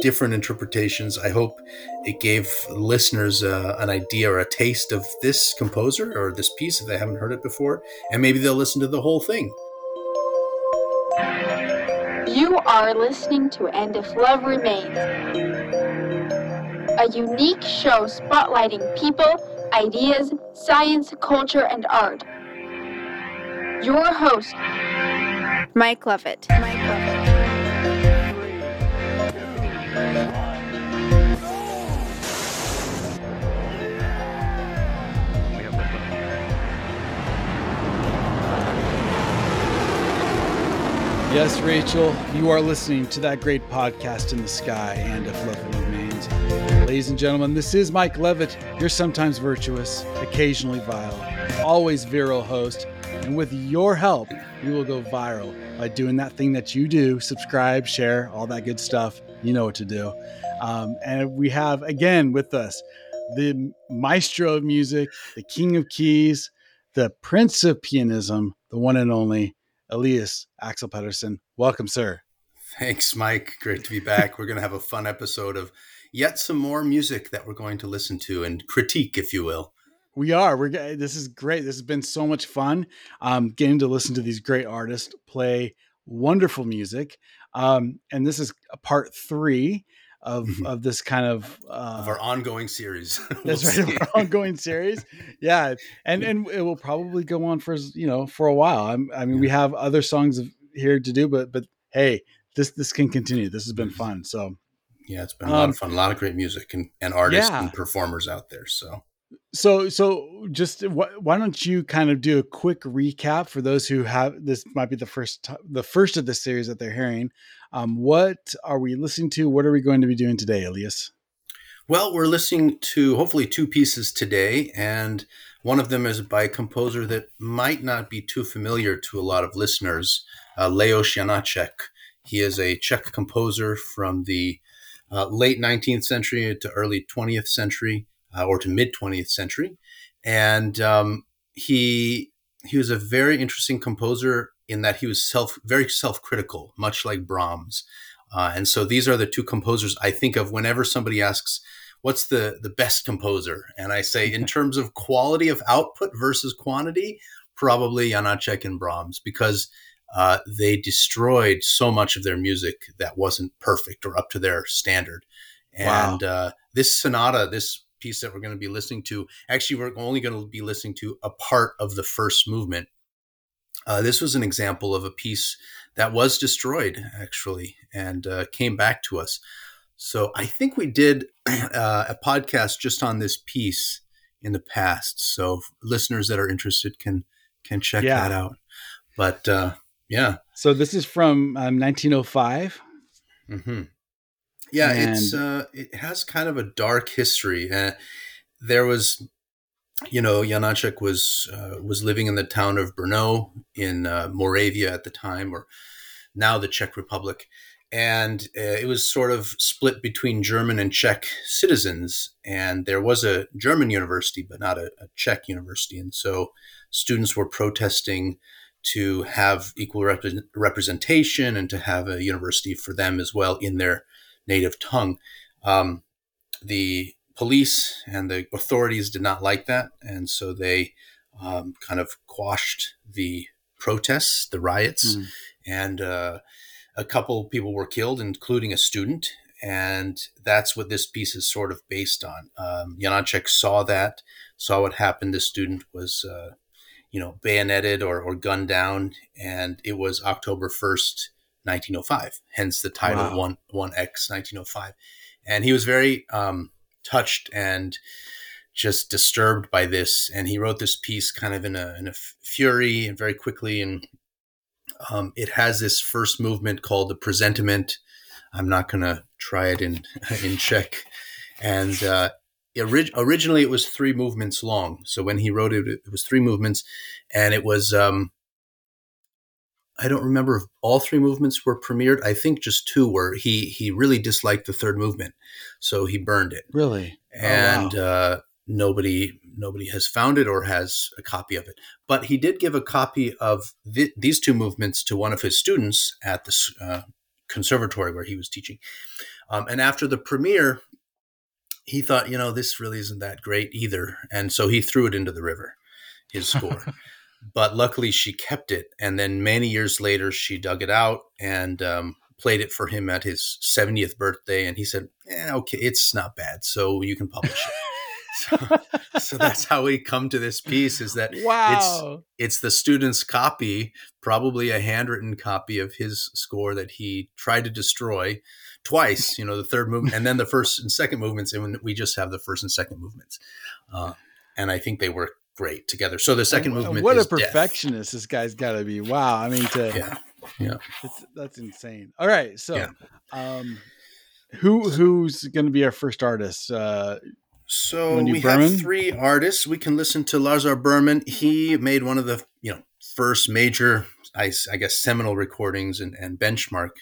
different interpretations. I hope it gave listeners uh, an idea or a taste of this composer or this piece if they haven't heard it before, and maybe they'll listen to the whole thing. You are listening to And If Love Remains, a unique show spotlighting people, ideas, science, culture, and art. Your host, Mike Lovett. Mike Lovett. Yes, Rachel, you are listening to that great podcast in the sky and if love remains. Ladies and gentlemen, this is Mike Levitt, your sometimes virtuous, occasionally vile, always virile host. And with your help, we will go viral by doing that thing that you do subscribe, share, all that good stuff. You know what to do. Um, and we have, again, with us the maestro of music, the king of keys, the prince of pianism, the one and only Elias Axel Pettersson. Welcome, sir. Thanks, Mike. Great to be back. we're going to have a fun episode of yet some more music that we're going to listen to and critique, if you will. We are. We're. This is great. This has been so much fun. Um, getting to listen to these great artists play wonderful music. Um, and this is a part three of mm-hmm. of this kind of uh, of our ongoing series. that's right, our ongoing series. Yeah, and and it will probably go on for you know for a while. I'm, i mean, yeah. we have other songs here to do, but but hey, this this can continue. This has been fun. So yeah, it's been a um, lot of fun. A lot of great music and and artists yeah. and performers out there. So so, so just wh- why don't you kind of do a quick recap for those who have this might be the first t- the first of the series that they're hearing. Um, what are we listening to? What are we going to be doing today, Elias? Well, we're listening to hopefully two pieces today, and one of them is by a composer that might not be too familiar to a lot of listeners, uh, Leos Janáček. He is a Czech composer from the uh, late 19th century to early 20th century uh, or to mid 20th century, and um, he he was a very interesting composer in that he was self very self critical, much like Brahms. Uh, and so these are the two composers I think of whenever somebody asks, "What's the the best composer?" And I say, in terms of quality of output versus quantity, probably Janáček and Brahms because uh, they destroyed so much of their music that wasn't perfect or up to their standard. And wow. uh, this sonata, this piece that we're going to be listening to. Actually, we're only going to be listening to a part of the first movement. Uh, this was an example of a piece that was destroyed, actually, and uh, came back to us. So I think we did uh, a podcast just on this piece in the past. So listeners that are interested can can check yeah. that out. But uh, yeah. So this is from um, 1905. Mm-hmm. Yeah, and it's uh, it has kind of a dark history. Uh, there was, you know, Janáček was uh, was living in the town of Brno in uh, Moravia at the time, or now the Czech Republic, and uh, it was sort of split between German and Czech citizens. And there was a German university, but not a, a Czech university, and so students were protesting to have equal rep- representation and to have a university for them as well in their native tongue. Um, the police and the authorities did not like that, and so they um, kind of quashed the protests, the riots, mm. and uh, a couple people were killed, including a student. And that's what this piece is sort of based on. Um, Janáček saw that, saw what happened. The student was, uh, you know, bayoneted or, or gunned down, and it was October 1st, 1905, hence the title wow. One One X 1905. And he was very um, touched and just disturbed by this, and he wrote this piece kind of in a in a fury and very quickly. And um, it has this first movement called the Presentiment. I'm not going to try it in in Czech, and uh, orig- originally it was three movements long. So when he wrote it, it was three movements, and it was um, I don't remember if all three movements were premiered. I think just two were. He he really disliked the third movement, so he burned it. Really, and oh, wow. uh, nobody nobody has found it or has a copy of it. But he did give a copy of th- these two movements to one of his students at the uh, conservatory where he was teaching. Um, and after the premiere, he thought, you know, this really isn't that great either. And so he threw it into the river, his score. but luckily, she kept it. And then many years later, she dug it out and um, played it for him at his 70th birthday. And he said, eh, okay, it's not bad. So you can publish it. so, so, that's how we come to this piece is that wow. it's it's the student's copy probably a handwritten copy of his score that he tried to destroy twice you know the third movement and then the first and second movements and we just have the first and second movements uh, and i think they work great together so the second movement what a perfectionist death. this guy's got to be wow i mean to yeah yeah that's insane all right so yeah. um who who's going to be our first artist uh so we Berman? have three artists. We can listen to Lazar Berman. He made one of the you know first major, I, I guess, seminal recordings and, and benchmark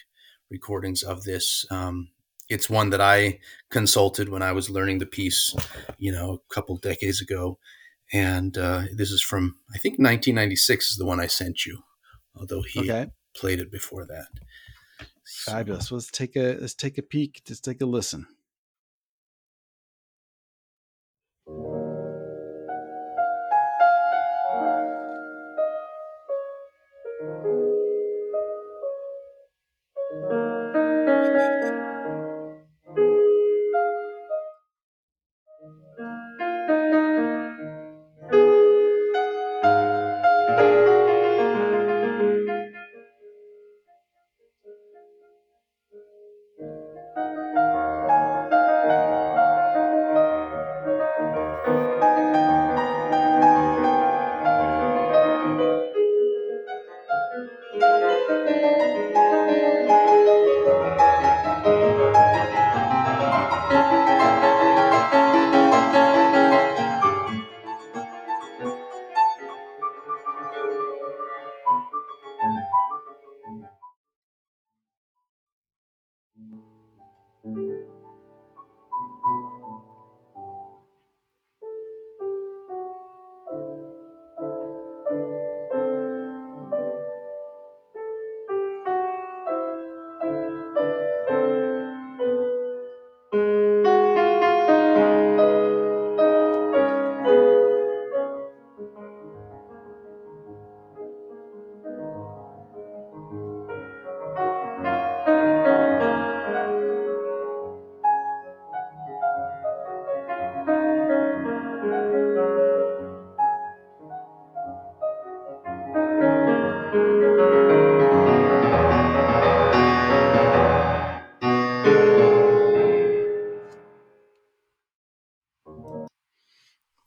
recordings of this. Um, it's one that I consulted when I was learning the piece, you know, a couple decades ago, and uh, this is from I think 1996 is the one I sent you, although he okay. played it before that. Fabulous. So. Let's take a let's take a peek. Let's take a listen.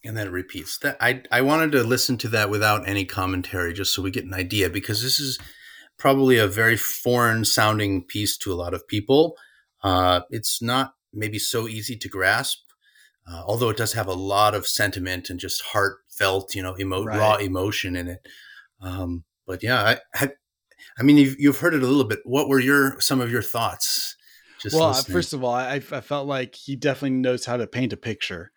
Repeats. That I I wanted to listen to that without any commentary, just so we get an idea, because this is probably a very foreign sounding piece to a lot of people. Uh, it's not maybe so easy to grasp, uh, although it does have a lot of sentiment and just heartfelt, you know, emo- right. raw emotion in it. Um, but yeah, I, I, I mean, you've, you've heard it a little bit. What were your some of your thoughts? well, listening? first of all, I, I felt like he definitely knows how to paint a picture.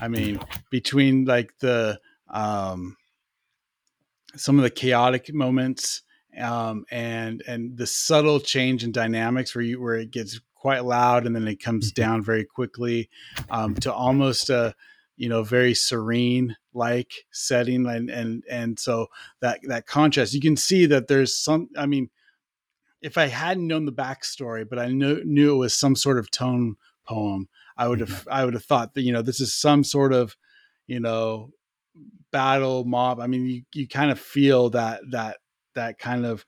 I mean, between like the um, some of the chaotic moments um, and and the subtle change in dynamics where you where it gets quite loud and then it comes mm-hmm. down very quickly um, to almost a you know very serene like setting and and and so that that contrast you can see that there's some i mean if i hadn't known the backstory but i knew knew it was some sort of tone poem I would have. I would have thought that you know this is some sort of you know battle mob. I mean, you you kind of feel that that that kind of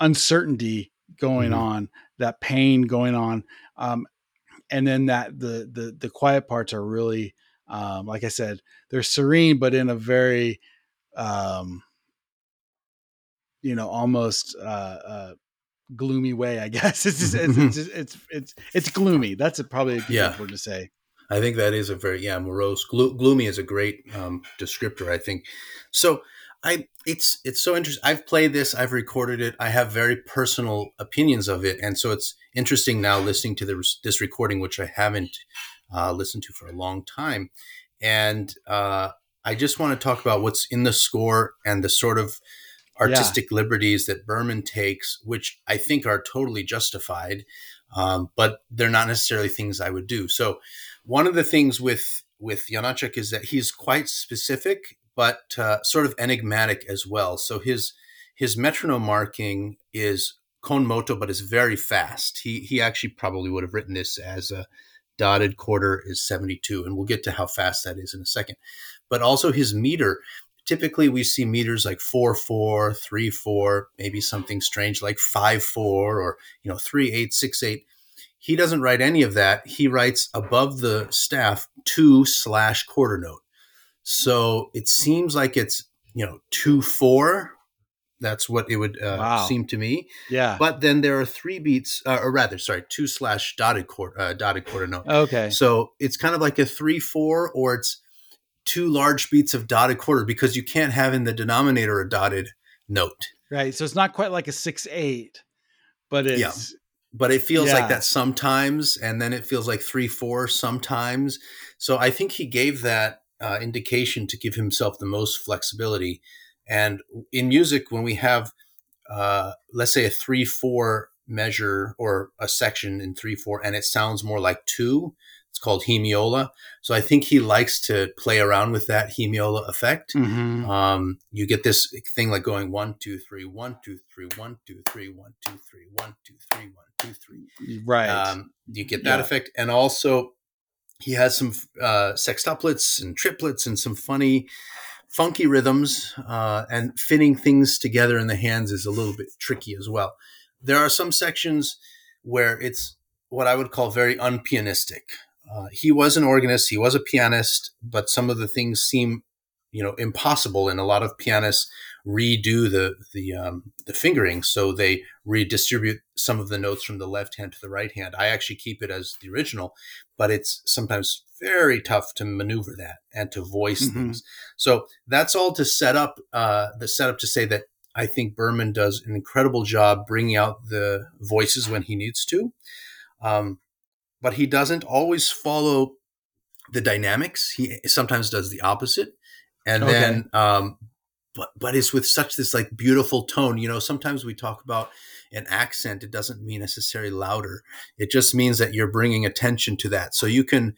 uncertainty going mm-hmm. on, that pain going on, um, and then that the the the quiet parts are really um, like I said, they're serene, but in a very um, you know almost uh, uh, gloomy way, I guess. It's just, it's, it's, it's, it's, it's, gloomy. That's a, probably a good yeah. word to say. I think that is a very, yeah, morose. Glo- gloomy is a great um, descriptor, I think. So I, it's, it's so interesting. I've played this, I've recorded it. I have very personal opinions of it. And so it's interesting now listening to the, this recording, which I haven't uh, listened to for a long time. And uh, I just want to talk about what's in the score and the sort of artistic yeah. liberties that Berman takes, which I think are totally justified, um, but they're not necessarily things I would do. So, one of the things with with Janacek is that he's quite specific, but uh, sort of enigmatic as well. So his his metronome marking is con moto, but it's very fast. He he actually probably would have written this as a dotted quarter is 72, and we'll get to how fast that is in a second. But also his meter. Typically, we see meters like four four, three four, maybe something strange like five four, or you know three eight, six eight. He doesn't write any of that. He writes above the staff two slash quarter note. So it seems like it's you know two four that's what it would uh, wow. seem to me. Yeah. But then there are three beats, uh, or rather, sorry, two slash dotted quarter, uh, dotted quarter note. Okay. So it's kind of like a three four, or it's two large beats of dotted quarter because you can't have in the denominator a dotted note. Right. So it's not quite like a six eight, but it's. Yeah. But it feels yeah. like that sometimes, and then it feels like three four sometimes. So I think he gave that uh, indication to give himself the most flexibility and in music, when we have, uh, let's say, a three four measure or a section in three four, and it sounds more like two, it's called hemiola. So I think he likes to play around with that hemiola effect. Mm-hmm. Um, you get this thing like going one two three one two three one two three one two three one two three one two three. Right. Um, you get that yeah. effect, and also he has some uh, sextuplets and triplets and some funny funky rhythms uh, and fitting things together in the hands is a little bit tricky as well. There are some sections where it's what I would call very unpianistic. Uh, he was an organist, he was a pianist, but some of the things seem, you know, impossible. And a lot of pianists redo the the um, the fingering, so they redistribute some of the notes from the left hand to the right hand. I actually keep it as the original, but it's sometimes very tough to maneuver that and to voice mm-hmm. things. So that's all to set up uh, the setup to say that I think Berman does an incredible job bringing out the voices when he needs to, um, but he doesn't always follow the dynamics. He sometimes does the opposite, and okay. then um, but but it's with such this like beautiful tone. You know, sometimes we talk about an accent. It doesn't mean necessarily louder. It just means that you're bringing attention to that. So you can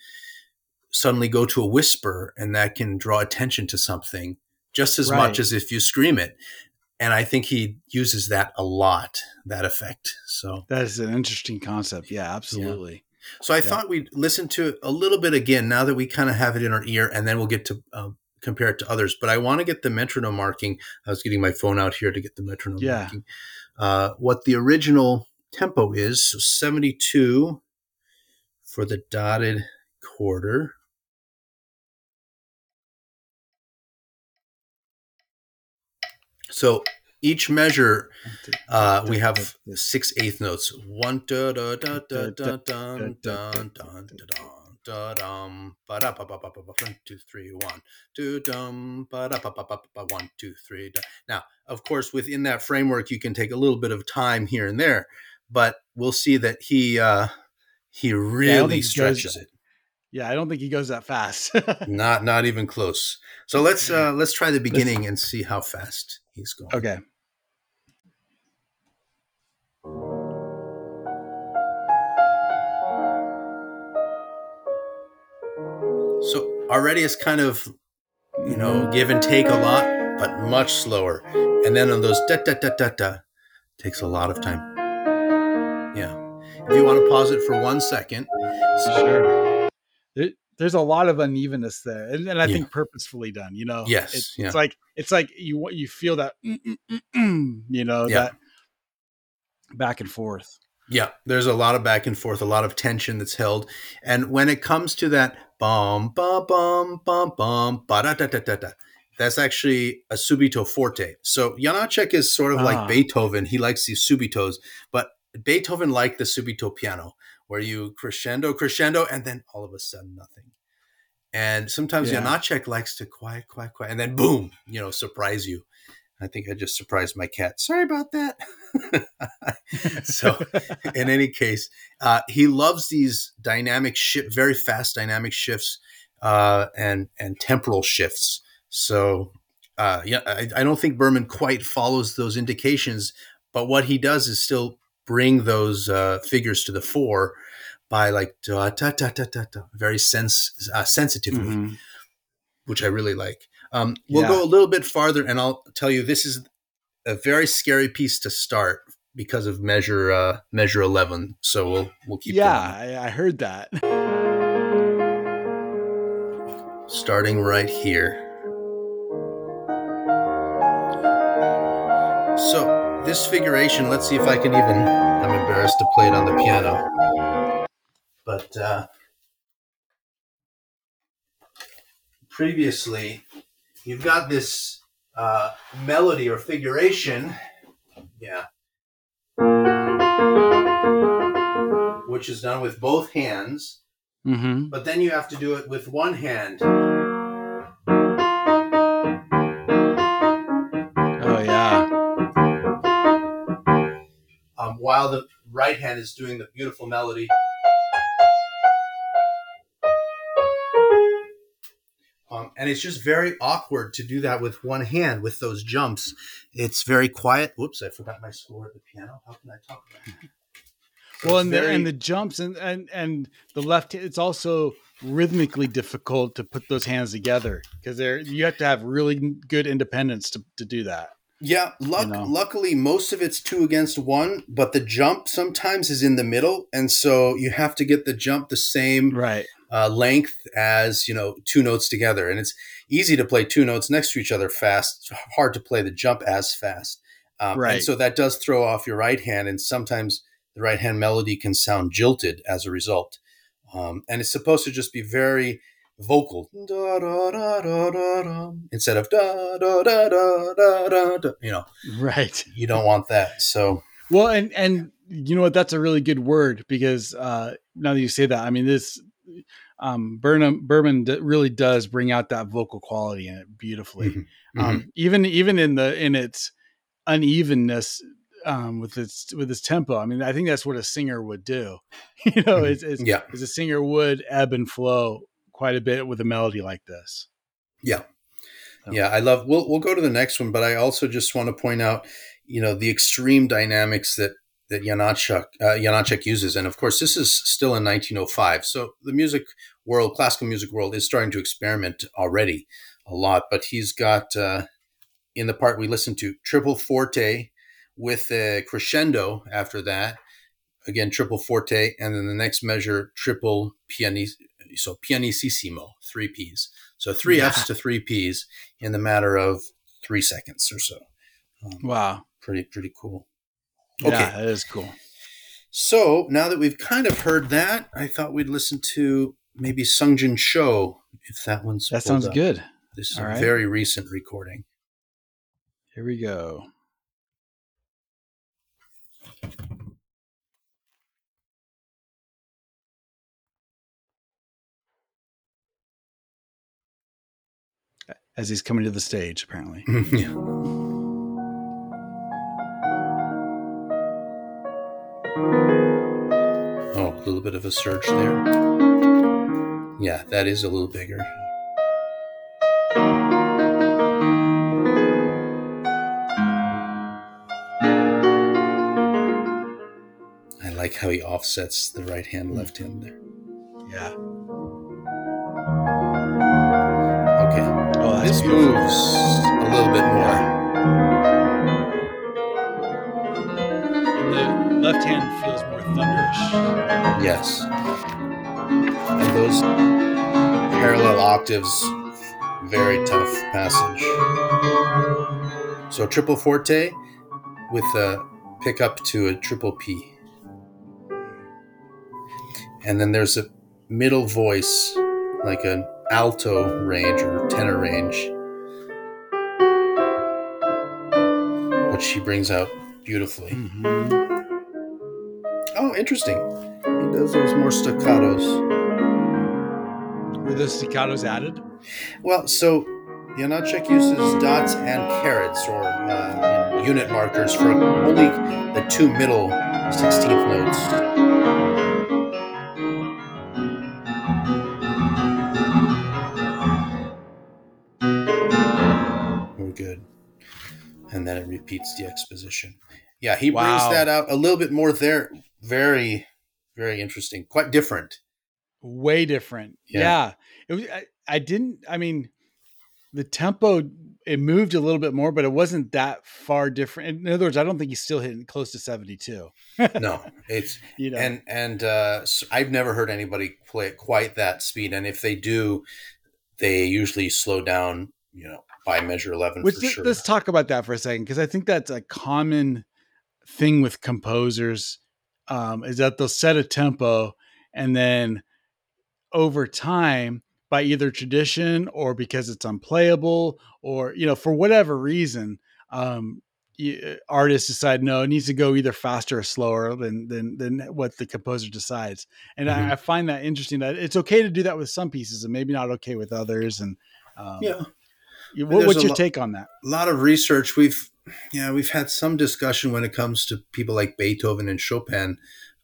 suddenly go to a whisper, and that can draw attention to something just as right. much as if you scream it. And I think he uses that a lot. That effect. So that is an interesting concept. Yeah, absolutely. Yeah. So I yeah. thought we'd listen to it a little bit again now that we kind of have it in our ear, and then we'll get to uh, compare it to others. But I want to get the metronome marking. I was getting my phone out here to get the metronome yeah. marking. Uh, what the original tempo is. So 72 for the dotted quarter. So each measure, uh, we have six eighth notes. One da da da da da dun dun da dum ba da ba ba ba ba one two three one do dum ba da ba ba ba ba one two three. Da. Now, of course, within that framework, you can take a little bit of time here and there, but we'll see that he uh, he really yeah, stretches it. Yeah, I don't think he goes that fast. not not even close. So let's uh, let's try the beginning and see how fast he's going. Okay. Already it's kind of, you know, give and take a lot, but much slower. And then on those da da da da da, takes a lot of time. Yeah. If you want to pause it for one second. Sure. There, there's a lot of unevenness there, and, and I yeah. think purposefully done. You know, yes, it, yeah. it's like it's like you you feel that, mm, mm, mm, you know, yeah. that back and forth. Yeah, there's a lot of back and forth, a lot of tension that's held. And when it comes to that bum bum bum bum bum ba da da da da da, that's actually a subito forte. So Janacek is sort of ah. like Beethoven. He likes these subitos, but Beethoven liked the subito piano, where you crescendo, crescendo, and then all of a sudden nothing. And sometimes yeah. Janacek likes to quiet, quiet, quiet, and then boom, you know, surprise you. I think I just surprised my cat. Sorry about that. so, in any case, uh, he loves these dynamic shift, very fast dynamic shifts, uh, and and temporal shifts. So, uh, yeah, I, I don't think Berman quite follows those indications, but what he does is still bring those uh, figures to the fore by like da, da, da, da, da, da, very sense uh, sensitively, mm-hmm. which I really like. Um, we'll yeah. go a little bit farther, and I'll tell you this is a very scary piece to start because of measure uh, measure eleven. So we'll we'll keep. Yeah, I, I heard that. Starting right here. So this figuration, let's see if I can even. I'm embarrassed to play it on the piano, but uh, previously, you've got this uh, melody or figuration. Yeah. Which is done with both hands. Mm-hmm. But then you have to do it with one hand. Oh, yeah. Um, while the right hand is doing the beautiful melody. Um, and it's just very awkward to do that with one hand with those jumps. It's very quiet. Whoops, I forgot my score at the piano. How can I talk about it? well, and, very... the, and the jumps and, and, and the left, it's also rhythmically difficult to put those hands together because there you have to have really good independence to, to do that. Yeah, luck, you know? luckily most of it's two against one, but the jump sometimes is in the middle, and so you have to get the jump the same right uh, length as you know two notes together, and it's easy to play two notes next to each other fast. It's hard to play the jump as fast, um, right? And so that does throw off your right hand, and sometimes the right hand melody can sound jilted as a result. Um, and it's supposed to just be very vocal da, da, da, instead of da da da da da da. You know, right? You don't want that. So well, and and you know what? That's a really good word because uh, now that you say that, I mean this. Um, Berman d- really does bring out that vocal quality in it beautifully. Mm-hmm. Um, mm-hmm. even even in the in its unevenness um, with its with its tempo. I mean, I think that's what a singer would do. you know, mm-hmm. it's, it's, yeah, as a singer would ebb and flow quite a bit with a melody like this. Yeah, so. yeah, I love. We'll we'll go to the next one, but I also just want to point out, you know, the extreme dynamics that that Janacek uh, Janacek uses, and of course, this is still in 1905. So the music world, classical music world, is starting to experiment already a lot. But he's got uh, in the part we listened to triple forte with a crescendo after that. Again, triple forte, and then the next measure, triple pianis, so pianissimo, three P's. So three yeah. F's to three P's in the matter of three seconds or so. Um, wow, pretty pretty cool. Okay, yeah, that is cool. So now that we've kind of heard that, I thought we'd listen to maybe Seong-Jin Cho if that one's that sounds up. good. This is All a right. very recent recording. Here we go. As he's coming to the stage, apparently. yeah. Oh, a little bit of a surge there. Yeah, that is a little bigger. I like how he offsets the right hand, left hand there. Yeah. This moves a little bit more. The left hand feels more thunderish. Yes. And those parallel octaves, very tough passage. So triple forte with a pickup to a triple P. And then there's a middle voice, like an alto range or tenor range, which she brings out beautifully. Mm-hmm. Oh, interesting. He does those more staccatos. Were those staccatos added? Well, so Janacek uses dots and carets or uh, unit markers for only the two middle 16th notes. Repeats the exposition. Yeah, he wow. brings that out a little bit more there. Very, very interesting. Quite different. Way different. Yeah. yeah. It was, I, I didn't, I mean, the tempo it moved a little bit more, but it wasn't that far different. In other words, I don't think he's still hitting close to 72. no, it's you know, and and uh, so I've never heard anybody play at quite that speed. And if they do, they usually slow down, you know, by measure 11 Which, sure. Let's talk about that for a second because I think that's a common thing with composers um, is that they'll set a tempo and then over time by either tradition or because it's unplayable or you know for whatever reason um, uh, artists decide no it needs to go either faster or slower than than than what the composer decides and mm-hmm. I, I, find that interesting that it's okay to do that with some pieces and maybe not okay with others and um, yeah what, what's your lo- take on that a lot of research we've yeah we've had some discussion when it comes to people like beethoven and chopin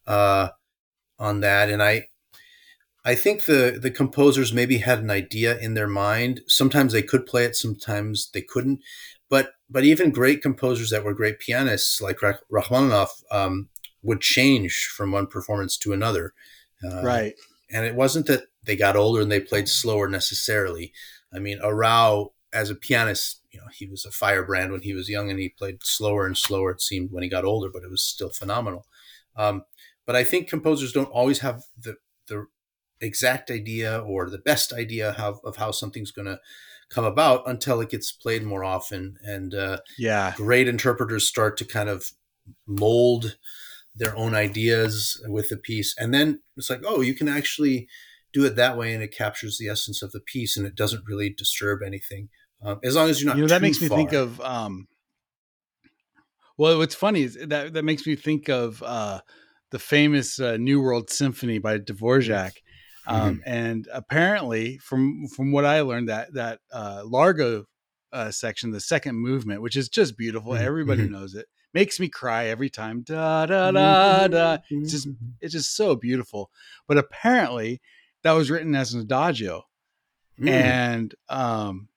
uh, on that and i I think the the composers maybe had an idea in their mind. Sometimes they could play it, sometimes they couldn't. But but even great composers that were great pianists like Rachmaninoff um, would change from one performance to another. Uh, right. And it wasn't that they got older and they played slower necessarily. I mean, Arrau as a pianist, you know, he was a firebrand when he was young and he played slower and slower. It seemed when he got older, but it was still phenomenal. Um, but I think composers don't always have the the exact idea or the best idea how, of how something's going to come about until it gets played more often. And uh, yeah, great interpreters start to kind of mold their own ideas with the piece. And then it's like, oh, you can actually do it that way and it captures the essence of the piece and it doesn't really disturb anything. Um, as long as you're not, you know, that makes far. me think of, um, well, what's funny is that that makes me think of uh, the famous uh, New World Symphony by Dvorak, um, mm-hmm. And apparently, from from what I learned, that that uh, Largo uh, section, the second movement, which is just beautiful, mm-hmm. everybody mm-hmm. knows it, makes me cry every time. Da da da da. It's just mm-hmm. it's just so beautiful. But apparently, that was written as an adagio, and um,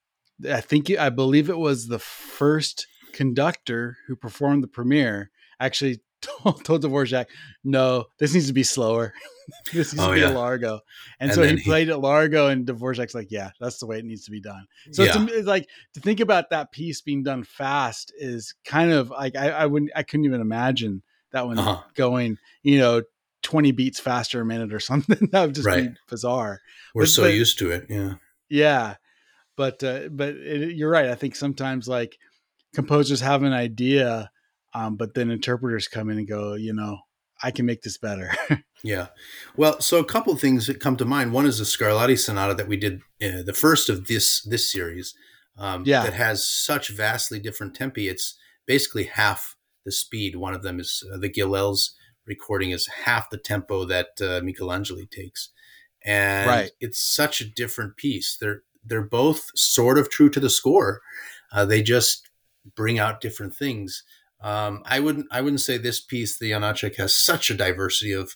I think I believe it was the first conductor who performed the premiere actually told, told Dvorak, no, this needs to be slower. this needs oh, to be yeah. a Largo. And, and so he played he, it Largo, and Dvorak's like, yeah, that's the way it needs to be done. So yeah. it's, it's, like to think about that piece being done fast is kind of like I, I wouldn't, I couldn't even imagine that one uh-huh. going, you know, 20 beats faster a minute or something. that would just right. be bizarre. We're but, so but, used to it. Yeah. Yeah. But, uh, but it, you're right. I think sometimes like composers have an idea um, but then interpreters come in and go, you know, I can make this better. yeah. Well, so a couple things that come to mind. One is the Scarlatti Sonata that we did, uh, the first of this this series. Um, yeah. That has such vastly different tempi. It's basically half the speed. One of them is uh, the Gilels recording is half the tempo that uh, Michelangeli takes, and right. it's such a different piece. They're they're both sort of true to the score. Uh, they just bring out different things. Um, I wouldn't I wouldn't say this piece, the Janacek, has such a diversity of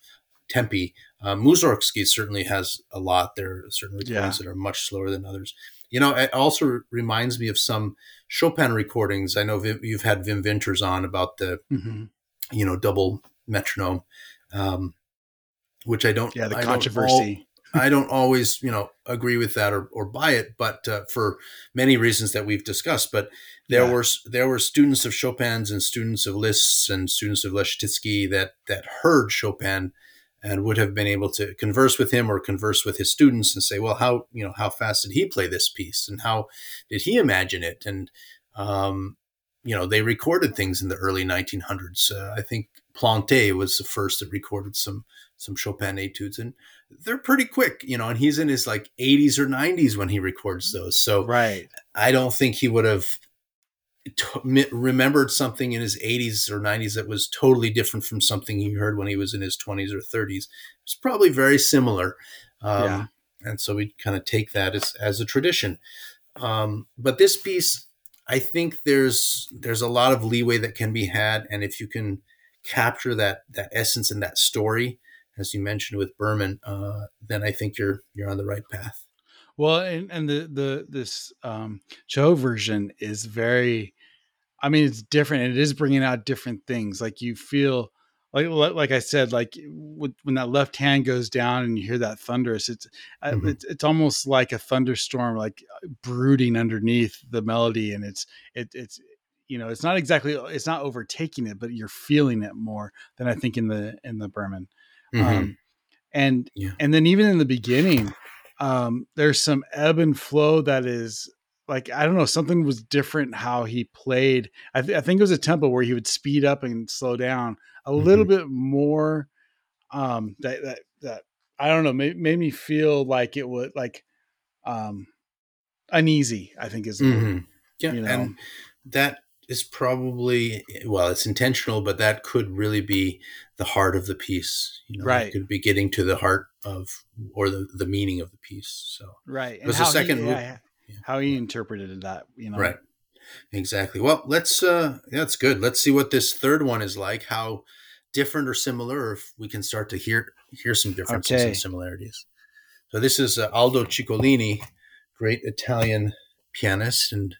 tempi. Uh, Mussorgsky certainly has a lot. There are certain recordings yeah. that are much slower than others. You know, it also reminds me of some Chopin recordings. I know you've had Wim Winters on about the, mm-hmm. you know, double metronome, um, which I don't. Yeah, the I controversy. I don't always, you know, agree with that or, or buy it, but uh, for many reasons that we've discussed. But there yeah. were there were students of Chopin's and students of Liszt's and students of Leschetizky that that heard Chopin and would have been able to converse with him or converse with his students and say, well, how you know how fast did he play this piece and how did he imagine it? And um, you know they recorded things in the early 1900s. Uh, I think Plante was the first that recorded some some Chopin etudes and they're pretty quick, you know, and he's in his like 80s or 90s when he records those. So right. I don't think he would have t- remembered something in his 80s or 90s that was totally different from something he heard when he was in his 20s or 30s. It's probably very similar. Um, yeah. And so we kind of take that as, as a tradition. Um, but this piece, I think there's there's a lot of leeway that can be had, and if you can capture that that essence and that story, as you mentioned with Berman, uh, then I think you're you're on the right path. Well, and, and the the this um, Cho version is very I mean, it's different and it is bringing out different things. Like you feel like, like I said, like when that left hand goes down and you hear that thunderous, it's, uh, mm-hmm. it's, it's almost like a thunderstorm, like brooding underneath the melody. And it's, it, it's, you know, it's not exactly, it's not overtaking it, but you're feeling it more than I think in the, in the Berman. Mm-hmm. Um, and, yeah. and then even in the beginning, um, there's some ebb and flow that is like I don't know something was different how he played. I, th- I think it was a tempo where he would speed up and slow down a mm-hmm. little bit more. Um, that that that I don't know made, made me feel like it would like um uneasy. I think is mm-hmm. yeah, you know? and that is probably well, it's intentional, but that could really be the heart of the piece. You know, right? It could be getting to the heart of or the the meaning of the piece. So right, it was the second. He, yeah, how he interpreted that, you know. Right. Exactly. Well, let's uh yeah, that's good. Let's see what this third one is like, how different or similar, or if we can start to hear hear some differences okay. and similarities. So this is uh, Aldo Ciccolini, great Italian pianist and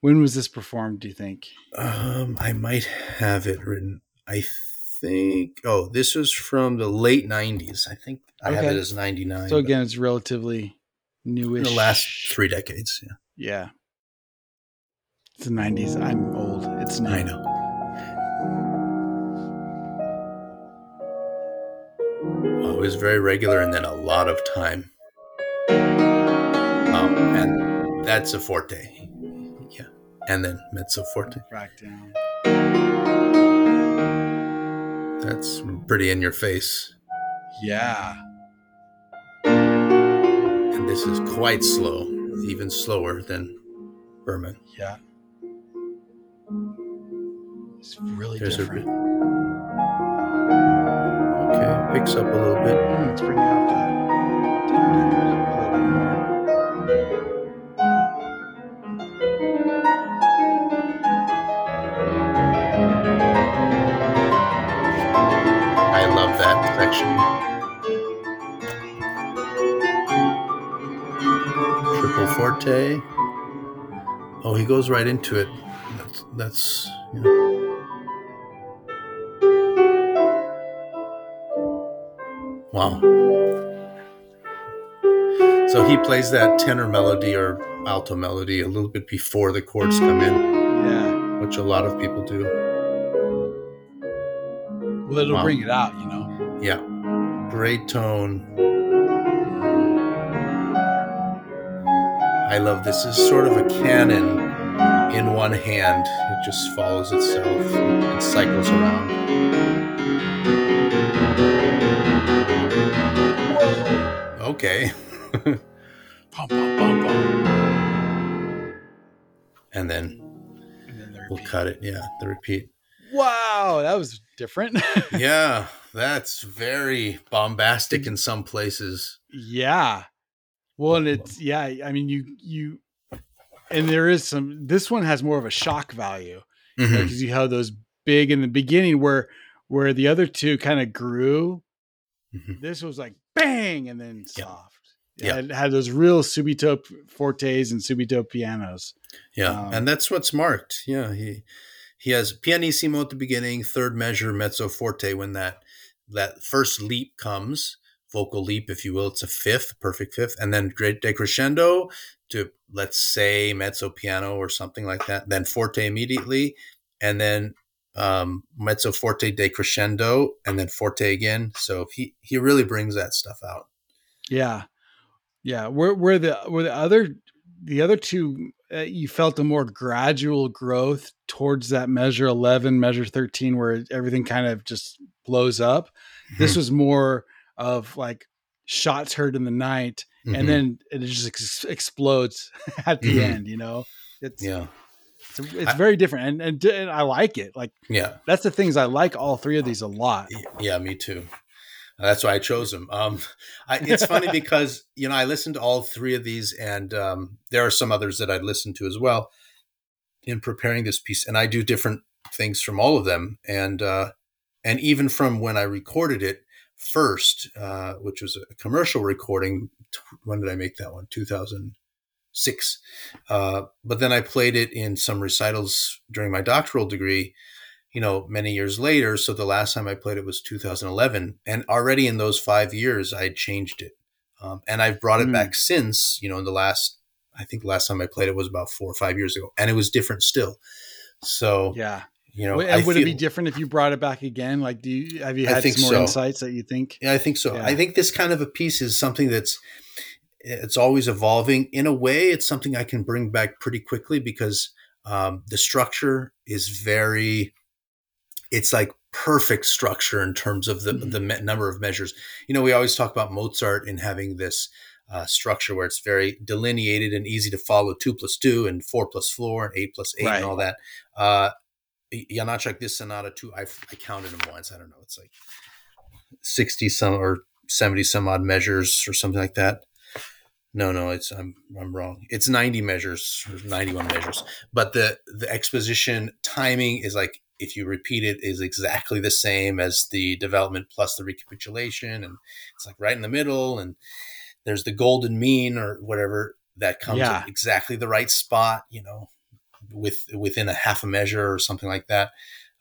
when was this performed, do you think? Um, I might have it written. I think oh, this was from the late 90s. I think I okay. have it as 99. So again, it's relatively newish. In the last three decades, yeah. Yeah. It's the 90s. I'm old. It's new. I know. Well, it was very regular and then a lot of time. Um, and that's a forte. And then mezzo forte. Crackdown. That's pretty in your face. Yeah And this is quite slow, even slower than Berman. Yeah. It's really There's different. A, okay, picks up a little bit. Mm, it's bringing out that. That section. forte. Oh, he goes right into it. That's, that's you know. Wow. So he plays that tenor melody or alto melody a little bit before the chords come in. Yeah. Which a lot of people do. Well, it'll wow. bring it out, you know. Yeah. Great tone. I love this. This is sort of a canon in one hand. It just follows itself and cycles around. Okay. bum, bum, bum, and then, and then the we'll cut it. Yeah, the repeat. Wow, that was different. yeah, that's very bombastic in some places. Yeah. Well, and it's yeah. I mean, you you, and there is some. This one has more of a shock value because mm-hmm. you, have those big in the beginning where where the other two kind of grew. Mm-hmm. This was like bang and then soft. Yeah, it had those real subito fortes and subito pianos. Yeah, um, and that's what's marked. Yeah, he he has pianissimo at the beginning, third measure mezzo forte when that that first leap comes vocal leap, if you will. It's a fifth, perfect fifth, and then great decrescendo to let's say mezzo piano or something like that. Then forte immediately, and then um, mezzo forte decrescendo, and then forte again. So he he really brings that stuff out. Yeah, yeah. Where where the where the other the other two uh, you felt a more gradual growth towards that measure 11 measure 13 where everything kind of just blows up mm-hmm. this was more of like shots heard in the night mm-hmm. and then it just ex- explodes at the mm-hmm. end you know it's yeah it's, it's I, very different and, and, and i like it like yeah that's the things i like all three of these a lot yeah me too that's why I chose them. Um, I, it's funny because you know I listened to all three of these, and um, there are some others that I listened to as well in preparing this piece, and I do different things from all of them, and uh, and even from when I recorded it, first, uh, which was a commercial recording. When did I make that one? Two thousand six. Uh, but then I played it in some recitals during my doctoral degree, you know, many years later. So the last time I played it was 2011. And already in those five years, I had changed it. Um, and I've brought it mm. back since, you know, in the last, I think last time I played it was about four or five years ago. And it was different still. So, yeah. You know, and would feel, it be different if you brought it back again? Like, do you have you had some more so. insights that you think? Yeah, I think so. Yeah. I think this kind of a piece is something that's it's always evolving. In a way, it's something I can bring back pretty quickly because um, the structure is very. It's like perfect structure in terms of the mm-hmm. the me- number of measures. You know, we always talk about Mozart and having this uh, structure where it's very delineated and easy to follow two plus two and four plus four and eight plus eight right. and all that. Uh, Janáček, this sonata too, I, I counted them once. I don't know. It's like 60 some or 70 some odd measures or something like that. No, no, it's I'm I'm wrong. It's 90 measures 91 measures. But the the exposition timing is like if you repeat it is exactly the same as the development plus the recapitulation and it's like right in the middle and there's the golden mean or whatever that comes yeah. at exactly the right spot, you know, with within a half a measure or something like that.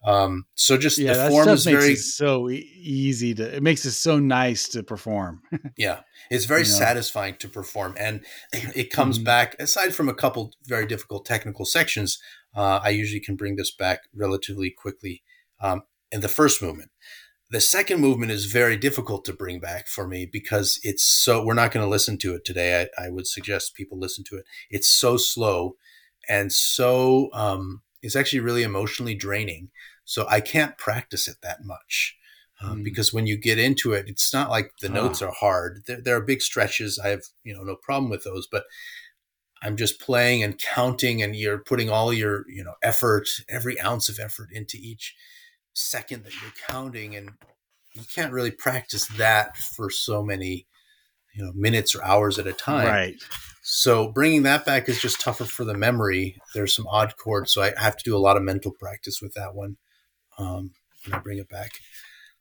Um, so just yeah, the form is very so easy to. It makes it so nice to perform. yeah, it's very you know? satisfying to perform, and it comes mm-hmm. back. Aside from a couple very difficult technical sections, uh, I usually can bring this back relatively quickly um, in the first movement. The second movement is very difficult to bring back for me because it's so. We're not going to listen to it today. I, I would suggest people listen to it. It's so slow and so um, it's actually really emotionally draining. So I can't practice it that much. Um, mm. Because when you get into it, it's not like the notes are hard. There, there, are big stretches. I have you know no problem with those, but I'm just playing and counting, and you're putting all your you know effort, every ounce of effort into each second that you're counting, and you can't really practice that for so many you know minutes or hours at a time. Right. So bringing that back is just tougher for the memory. There's some odd chords, so I have to do a lot of mental practice with that one um, when I bring it back.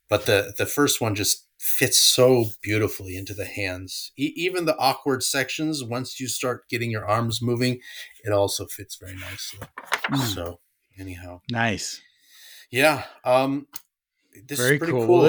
But the the first one just fits so beautifully into the hands. E- even the awkward sections, once you start getting your arms moving, it also fits very nicely. Mm. So anyhow, nice. Yeah. Um, this very is pretty cool. cool.